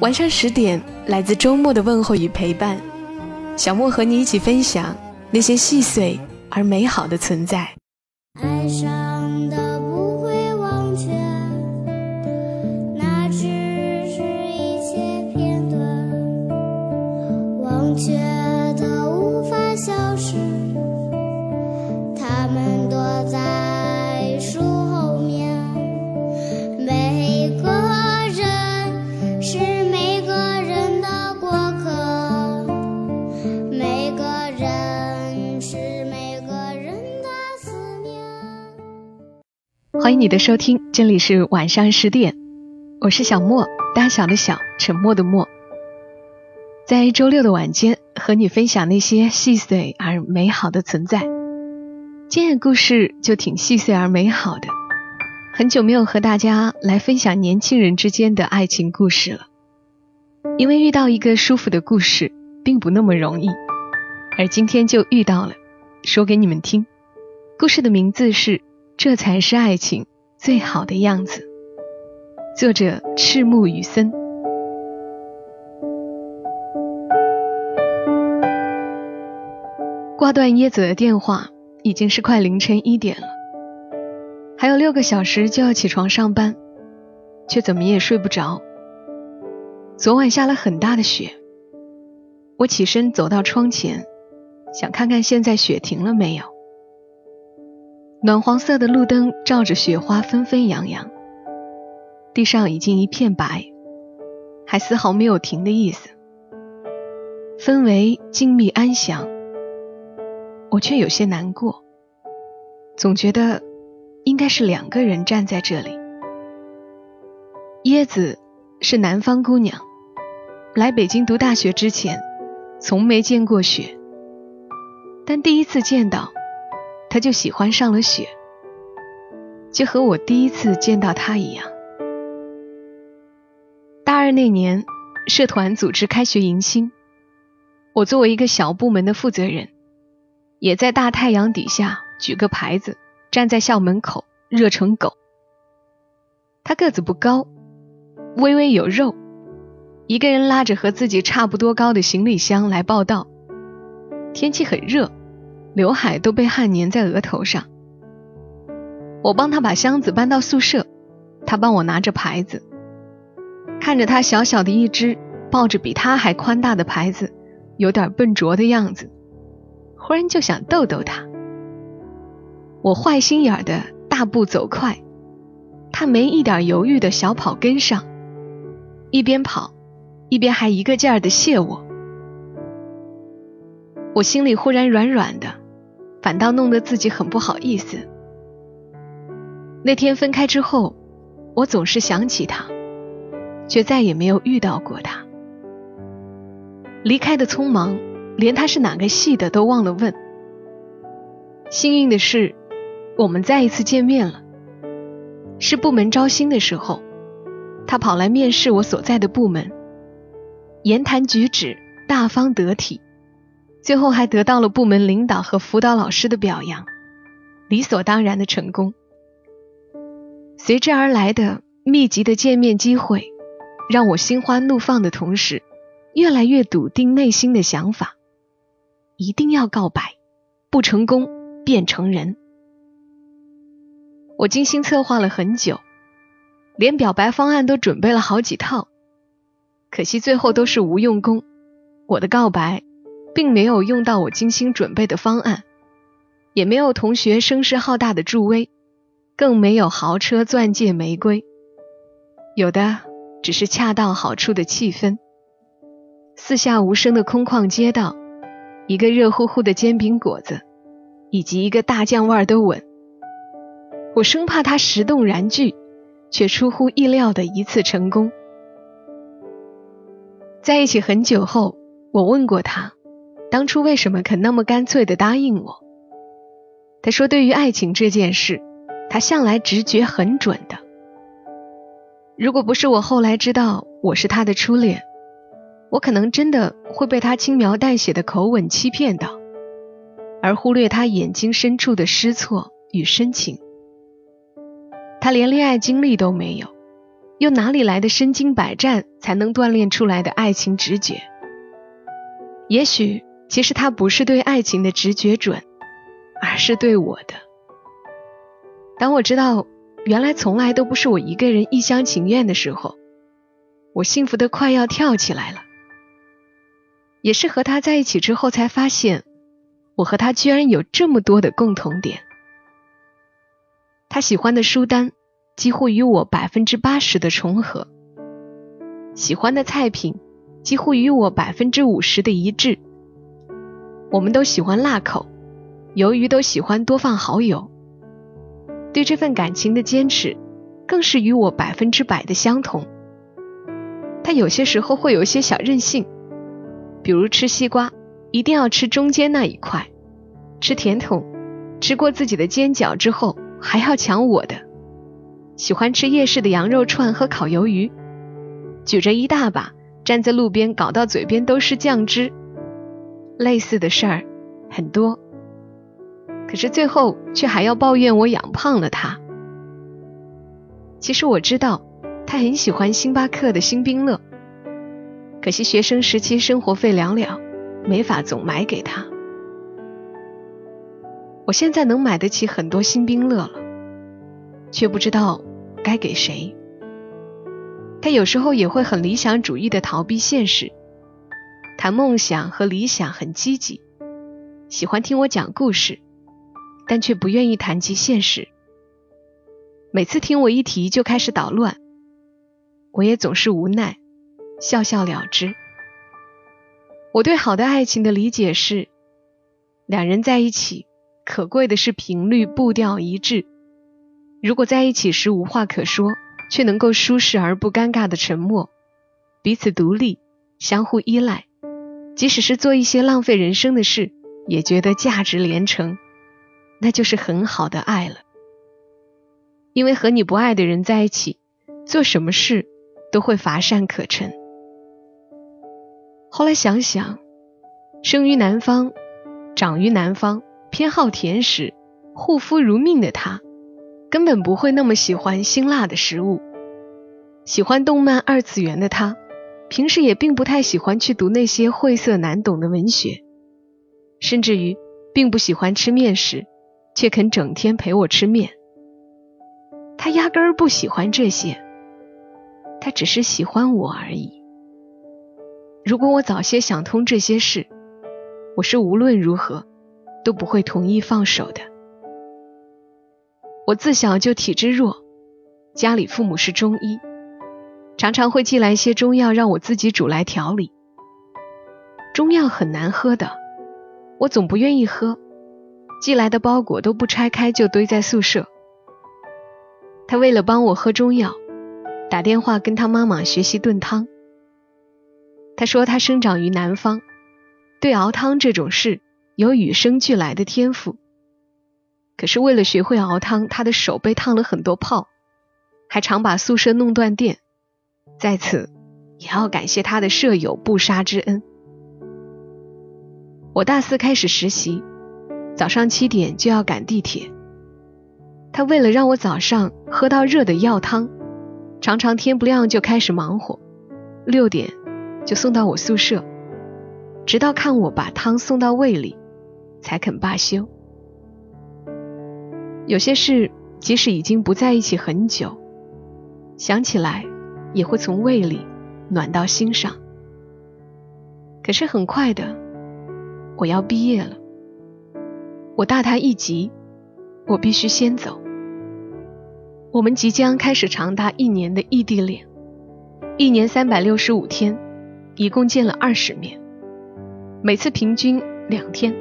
晚上十点，来自周末的问候与陪伴，小莫和你一起分享那些细碎而美好的存在。爱上的欢迎你的收听，这里是晚上十点，我是小莫，大小的小，沉默的默，在周六的晚间和你分享那些细碎而美好的存在。今天的故事就挺细碎而美好的，很久没有和大家来分享年轻人之间的爱情故事了，因为遇到一个舒服的故事并不那么容易，而今天就遇到了，说给你们听。故事的名字是。这才是爱情最好的样子。作者：赤木雨森。挂断椰子的电话，已经是快凌晨一点了，还有六个小时就要起床上班，却怎么也睡不着。昨晚下了很大的雪，我起身走到窗前，想看看现在雪停了没有。暖黄色的路灯照着雪花纷纷扬扬，地上已经一片白，还丝毫没有停的意思，氛围静谧安详。我却有些难过，总觉得应该是两个人站在这里。椰子是南方姑娘，来北京读大学之前，从没见过雪，但第一次见到。他就喜欢上了雪，就和我第一次见到他一样。大二那年，社团组织开学迎新，我作为一个小部门的负责人，也在大太阳底下举个牌子，站在校门口热成狗。他个子不高，微微有肉，一个人拉着和自己差不多高的行李箱来报道。天气很热。刘海都被汗粘在额头上。我帮他把箱子搬到宿舍，他帮我拿着牌子。看着他小小的一只，抱着比他还宽大的牌子，有点笨拙的样子，忽然就想逗逗他。我坏心眼的大步走快，他没一点犹豫的小跑跟上，一边跑，一边还一个劲儿的谢我。我心里忽然软软的。反倒弄得自己很不好意思。那天分开之后，我总是想起他，却再也没有遇到过他。离开的匆忙，连他是哪个系的都忘了问。幸运的是，我们再一次见面了，是部门招新的时候，他跑来面试我所在的部门，言谈举止大方得体。最后还得到了部门领导和辅导老师的表扬，理所当然的成功。随之而来的密集的见面机会，让我心花怒放的同时，越来越笃定内心的想法：一定要告白，不成功变成人。我精心策划了很久，连表白方案都准备了好几套，可惜最后都是无用功。我的告白。并没有用到我精心准备的方案，也没有同学声势浩大的助威，更没有豪车、钻戒、玫瑰，有的只是恰到好处的气氛，四下无声的空旷街道，一个热乎乎的煎饼果子，以及一个大酱味儿的吻。我生怕他石动燃具，却出乎意料的一次成功。在一起很久后，我问过他，当初为什么肯那么干脆的答应我？他说，对于爱情这件事，他向来直觉很准的。如果不是我后来知道我是他的初恋，我可能真的会被他轻描淡写的口吻欺骗到，而忽略他眼睛深处的失措与深情。他连恋爱经历都没有，又哪里来的身经百战才能锻炼出来的爱情直觉？也许，其实他不是对爱情的直觉准，而是对我的。当我知道。原来从来都不是我一个人一厢情愿的时候，我幸福的快要跳起来了。也是和他在一起之后才发现，我和他居然有这么多的共同点。他喜欢的书单几乎与我百分之八十的重合，喜欢的菜品几乎与我百分之五十的一致。我们都喜欢辣口，鱿鱼都喜欢多放蚝油。对这份感情的坚持，更是与我百分之百的相同。他有些时候会有一些小任性，比如吃西瓜一定要吃中间那一块，吃甜筒吃过自己的尖角之后还要抢我的，喜欢吃夜市的羊肉串和烤鱿鱼，举着一大把站在路边搞到嘴边都是酱汁。类似的事儿很多。可是最后却还要抱怨我养胖了他。其实我知道他很喜欢星巴克的星冰乐，可惜学生时期生活费寥寥，没法总买给他。我现在能买得起很多星冰乐了，却不知道该给谁。他有时候也会很理想主义的逃避现实，谈梦想和理想很积极，喜欢听我讲故事。但却不愿意谈及现实。每次听我一提，就开始捣乱。我也总是无奈，笑笑了之。我对好的爱情的理解是：两人在一起，可贵的是频率、步调一致。如果在一起时无话可说，却能够舒适而不尴尬的沉默，彼此独立，相互依赖，即使是做一些浪费人生的事，也觉得价值连城。那就是很好的爱了，因为和你不爱的人在一起，做什么事都会乏善可陈。后来想想，生于南方，长于南方，偏好甜食，护肤如命的他，根本不会那么喜欢辛辣的食物。喜欢动漫二次元的他，平时也并不太喜欢去读那些晦涩难懂的文学，甚至于并不喜欢吃面食。却肯整天陪我吃面，他压根儿不喜欢这些，他只是喜欢我而已。如果我早些想通这些事，我是无论如何都不会同意放手的。我自小就体质弱，家里父母是中医，常常会寄来一些中药让我自己煮来调理。中药很难喝的，我总不愿意喝。寄来的包裹都不拆开就堆在宿舍。他为了帮我喝中药，打电话跟他妈妈学习炖汤。他说他生长于南方，对熬汤这种事有与生俱来的天赋。可是为了学会熬汤，他的手被烫了很多泡，还常把宿舍弄断电。在此也要感谢他的舍友不杀之恩。我大四开始实习。早上七点就要赶地铁，他为了让我早上喝到热的药汤，常常天不亮就开始忙活，六点就送到我宿舍，直到看我把汤送到胃里，才肯罢休。有些事即使已经不在一起很久，想起来也会从胃里暖到心上。可是很快的，我要毕业了。我大他一级，我必须先走。我们即将开始长达一年的异地恋，一年三百六十五天，一共见了二十面，每次平均两天，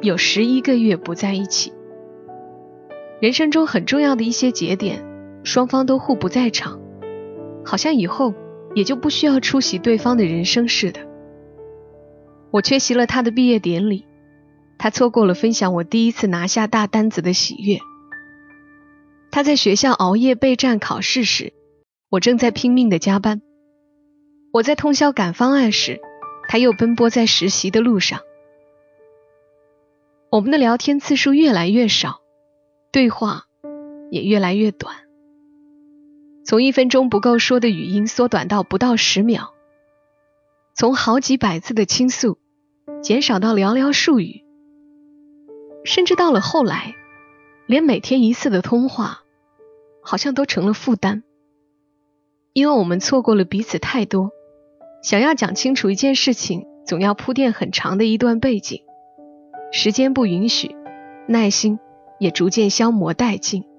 有十一个月不在一起。人生中很重要的一些节点，双方都互不在场，好像以后也就不需要出席对方的人生似的。我缺席了他的毕业典礼，他错过了分享我第一次拿下大单子的喜悦。他在学校熬夜备战考试时，我正在拼命的加班；我在通宵赶方案时，他又奔波在实习的路上。我们的聊天次数越来越少，对话也越来越短，从一分钟不够说的语音缩短到不到十秒。从好几百字的倾诉，减少到寥寥数语，甚至到了后来，连每天一次的通话，好像都成了负担。因为我们错过了彼此太多，想要讲清楚一件事情，总要铺垫很长的一段背景，时间不允许，耐心也逐渐消磨殆尽。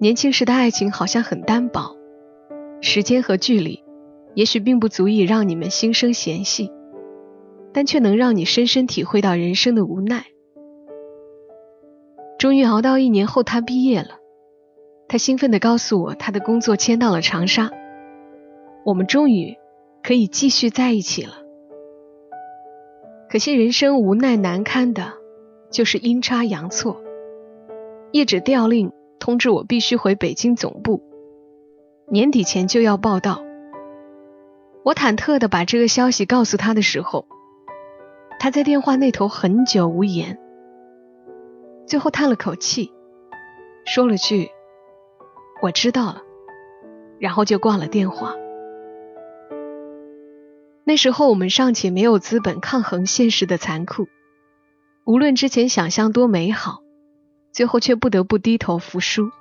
年轻时的爱情好像很单薄，时间和距离。也许并不足以让你们心生嫌隙，但却能让你深深体会到人生的无奈。终于熬到一年后，他毕业了。他兴奋地告诉我，他的工作迁到了长沙，我们终于可以继续在一起了。可惜人生无奈难堪的，就是阴差阳错。业者调令通知我，必须回北京总部，年底前就要报到。我忐忑地把这个消息告诉他的时候，他在电话那头很久无言，最后叹了口气，说了句“我知道了”，然后就挂了电话。那时候我们尚且没有资本抗衡现实的残酷，无论之前想象多美好，最后却不得不低头服输。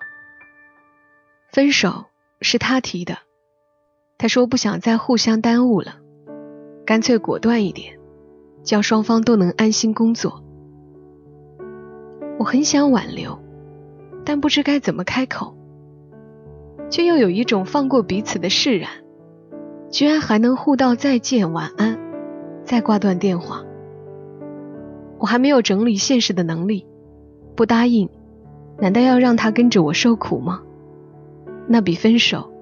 分手是他提的。他说不想再互相耽误了，干脆果断一点，叫双方都能安心工作。我很想挽留，但不知该怎么开口，却又有一种放过彼此的释然，居然还能互道再见、晚安，再挂断电话。我还没有整理现实的能力，不答应，难道要让他跟着我受苦吗？那比分手。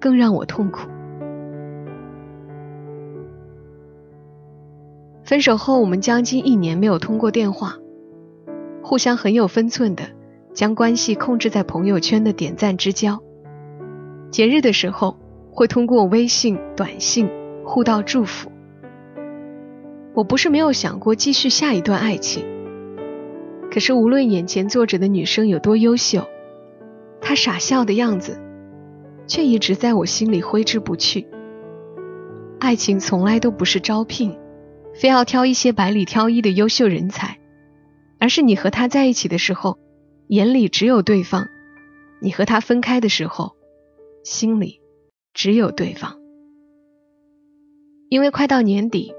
更让我痛苦。分手后，我们将近一年没有通过电话，互相很有分寸的将关系控制在朋友圈的点赞之交。节日的时候，会通过微信、短信互道祝福。我不是没有想过继续下一段爱情，可是无论眼前坐着的女生有多优秀，她傻笑的样子。却一直在我心里挥之不去。爱情从来都不是招聘，非要挑一些百里挑一的优秀人才，而是你和他在一起的时候，眼里只有对方；你和他分开的时候，心里只有对方。因为快到年底，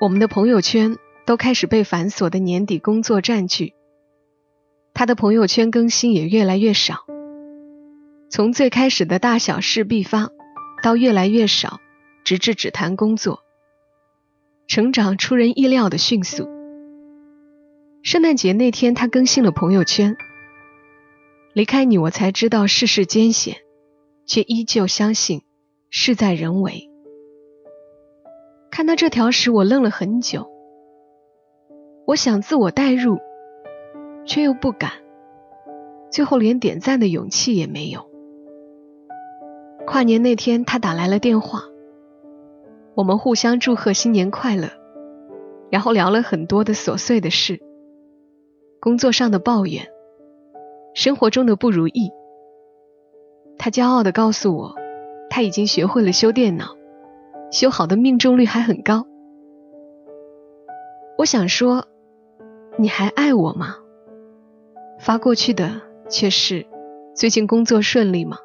我们的朋友圈都开始被繁琐的年底工作占据，他的朋友圈更新也越来越少。从最开始的大小事必发，到越来越少，直至只谈工作，成长出人意料的迅速。圣诞节那天，他更新了朋友圈：“离开你，我才知道世事艰险，却依旧相信事在人为。”看到这条时，我愣了很久。我想自我代入，却又不敢，最后连点赞的勇气也没有。跨年那天，他打来了电话，我们互相祝贺新年快乐，然后聊了很多的琐碎的事，工作上的抱怨，生活中的不如意。他骄傲地告诉我，他已经学会了修电脑，修好的命中率还很高。我想说，你还爱我吗？发过去的却是，最近工作顺利吗？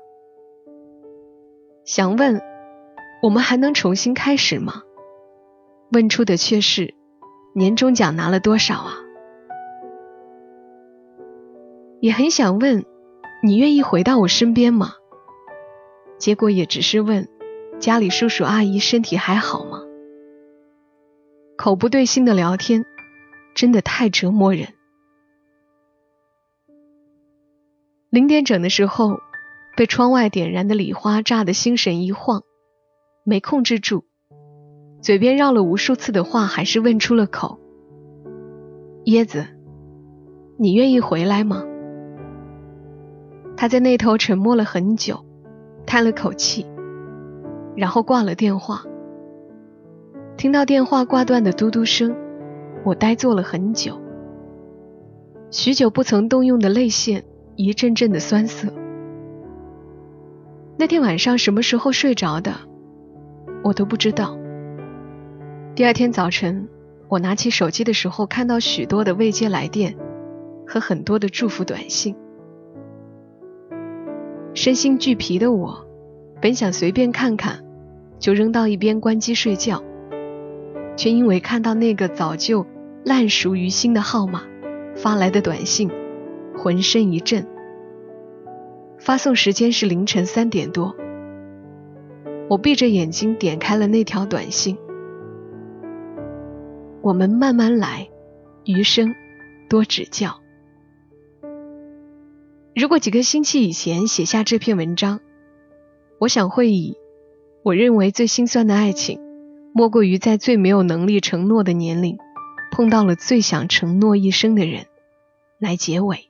想问，我们还能重新开始吗？问出的却是，年终奖拿了多少啊？也很想问，你愿意回到我身边吗？结果也只是问，家里叔叔阿姨身体还好吗？口不对心的聊天，真的太折磨人。零点整的时候。被窗外点燃的礼花炸得心神一晃，没控制住，嘴边绕了无数次的话还是问出了口：“椰子，你愿意回来吗？”他在那头沉默了很久，叹了口气，然后挂了电话。听到电话挂断的嘟嘟声，我呆坐了很久，许久不曾动用的泪腺一阵阵的酸涩。那天晚上什么时候睡着的，我都不知道。第二天早晨，我拿起手机的时候，看到许多的未接来电和很多的祝福短信。身心俱疲的我，本想随便看看，就扔到一边关机睡觉，却因为看到那个早就烂熟于心的号码发来的短信，浑身一震。发送时间是凌晨三点多，我闭着眼睛点开了那条短信：“我们慢慢来，余生多指教。”如果几个星期以前写下这篇文章，我想会以“我认为最心酸的爱情，莫过于在最没有能力承诺的年龄，碰到了最想承诺一生的人”来结尾。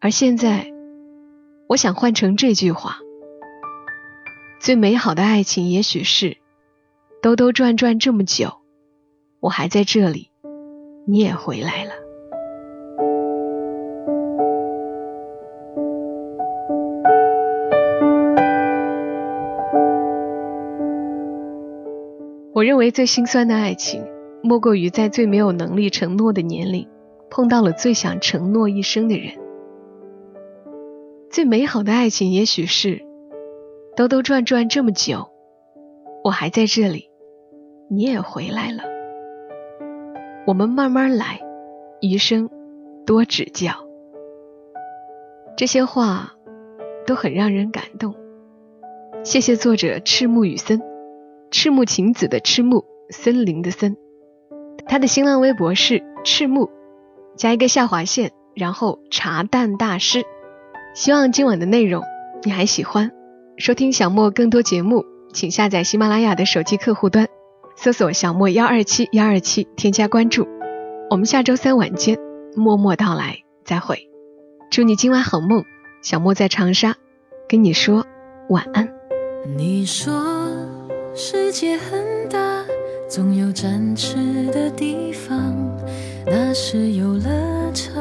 而现在，我想换成这句话：“最美好的爱情，也许是兜兜转转这么久，我还在这里，你也回来了。”我认为最心酸的爱情，莫过于在最没有能力承诺的年龄，碰到了最想承诺一生的人。最美好的爱情，也许是兜兜转转这么久，我还在这里，你也回来了。我们慢慢来，余生多指教。这些话都很让人感动。谢谢作者赤木雨森。赤木晴子的赤木，森林的森，他的新浪微博是赤木加一个下划线，然后茶蛋大师。希望今晚的内容你还喜欢。收听小莫更多节目，请下载喜马拉雅的手机客户端，搜索小莫幺二七幺二七，添加关注。我们下周三晚间默默到来，再会。祝你今晚好梦，小莫在长沙跟你说晚安。你说。世界很大，总有展翅的地方，那是游乐场，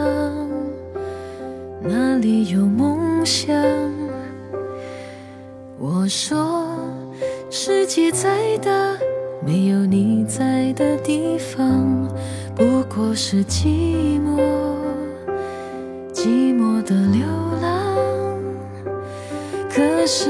那里有梦想。我说，世界再大，没有你在的地方，不过是寂寞，寂寞的流浪。可是，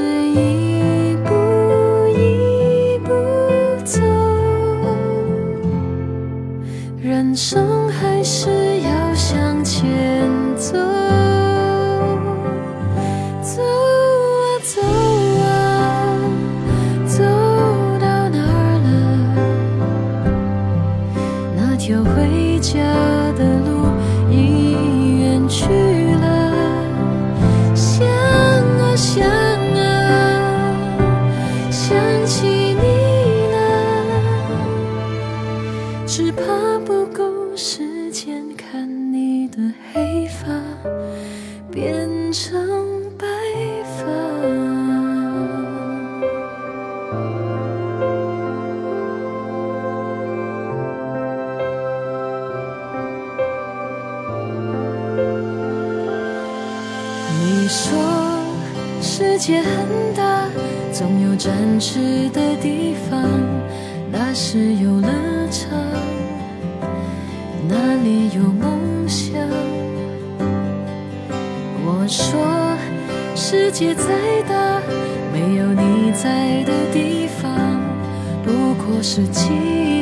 的地方，那是游乐场。那里有梦想。我说，世界再大，没有你在的地方，不过是记忆，